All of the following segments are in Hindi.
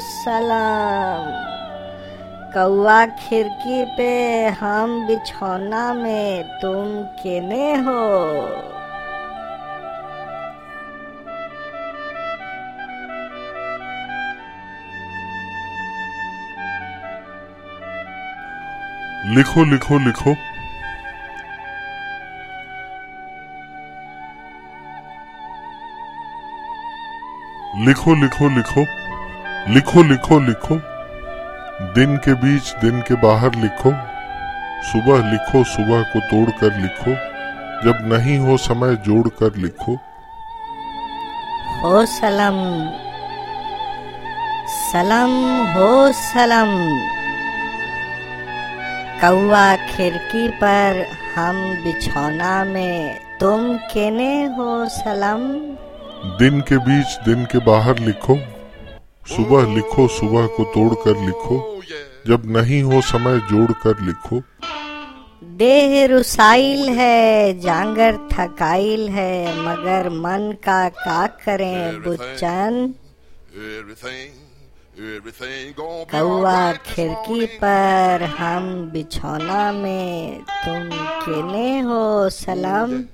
सलाम। कौआ खिड़की पे हम बिछौना में तुम केने हो? लिखो लिखो लिखो। लिखो लिखो लिखो। लिखो लिखो लिखो। दिन के बीच दिन के बाहर लिखो। सुबह लिखो सुबह को तोड़ कर लिखो। जब नहीं हो समय जोड़ कर लिखो। हो सलम। सलम हो सलम। कौआ खिड़की पर हम बिछौना में तुम केने हो सलम? दिन के बीच दिन के बाहर लिखो। सुबह लिखो, सुबह को तोड़कर लिखो। जब नहीं हो समय जोड़ कर लिखो। देह रुसाइल है, जांगर थकाइल है, मगर मन का का करें बुच्चन कौआ खिड़की पर हम बिछौना में तुम केने हो सलाम?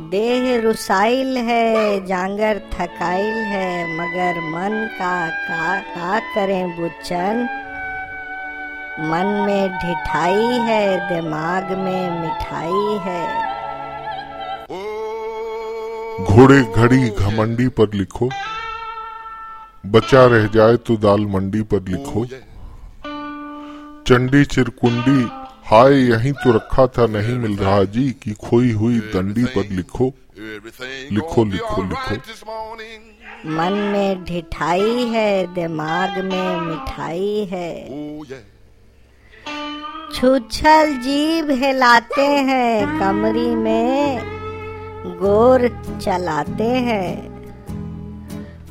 देह रुसाइल है, जांगर थकाइल है, मगर मन का का का करें बुच्चन मन में ढिठाई है, दिमाग में मिठाई है। घोड़े घड़ी घमंडी पर लिखो, बचा रह जाए तो दाल मंडी पर लिखो। चंडी चिरकुंडी हाय यहीं तो रखा था नहीं मिल रहा जी की खोई हुई दंडी पर लिखो। लिखो, लिखो, लिखो। मन में ढिठाई है दिमाग में मिठाई है। छुछल जीभ हिलाते हैं कमरी में गोर चलाते हैं।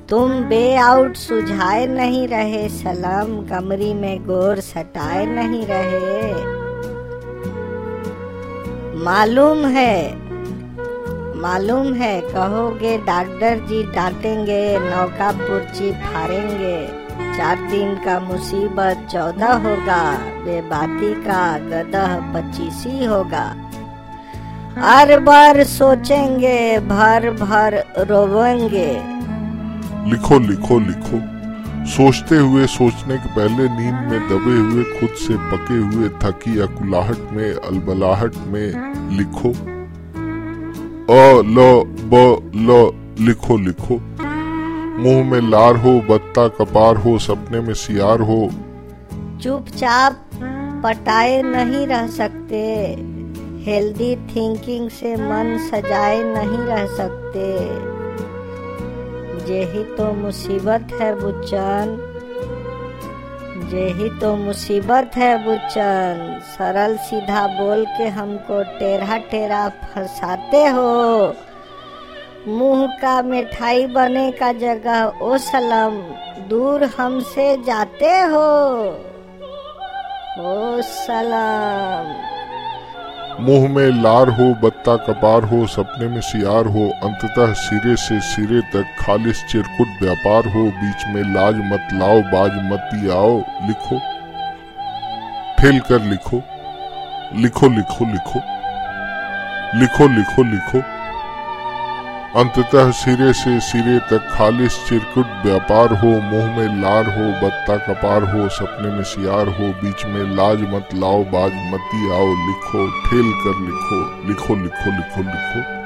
तुम बे आउट सुझाए नहीं रहे सलाम कमरी में गोर सटाए नहीं रहे। मालूम है मालूम है, कहोगे डॉक्टर जी डांटेंगे, नौका पुर्ची फाड़ेंगे, चार दिन का मुसीबत चौदह होगा, बेबाती का गदह पच्चीसी होगा। हर बार सोचेंगे, भर भर रोवेंगे। लिखो लिखो लिखो। सोचते हुए, सोचने के पहले नींद में दबे हुए, खुद से पके हुए, थकी अकुलाहट में, अलबलाहट में लिखो। अ, ल, ब, ल, लिखो लिखो। मुँह में लार हो, बत्ता कपार हो, सपने में सियार हो। चुपचाप पटाए नहीं रह सकते। हेल्दी थिंकिंग से मन सजाए नहीं रह सकते। यही तो मुसीबत है बुच्चन यही तो मुसीबत है बुच्चन सरल सीधा बोल के हमको टेढ़ा टेढ़ा फंसाते हो। मुँह का मिठाई बने का जगह ओ सलम, दूर हमसे जाते हो। ओ सलाम। मुँह में लार हो, बत्ता कपार हो, सपने में सियार हो, अंततः सिरे से सिरे तक खालिश चिरकुट व्यापार हो, बीच में लाज मत लाओ, बाज मत आओ लिखो। ठेल कर लिखो लिखो लिखो। लिखो लिखो लिखो। लिखो लिखो लिखो। अंततः सिरे से सिरे तक खालिश चिरकुट व्यापार हो, मुँह में लार हो, बत्ता कपार हो, सपने में सियार हो, बीच में लाज मत लाओ, बाज मती आओ, लिखो, ठेल कर लिखो लिखो लिखो लिखो लिखो लिखो।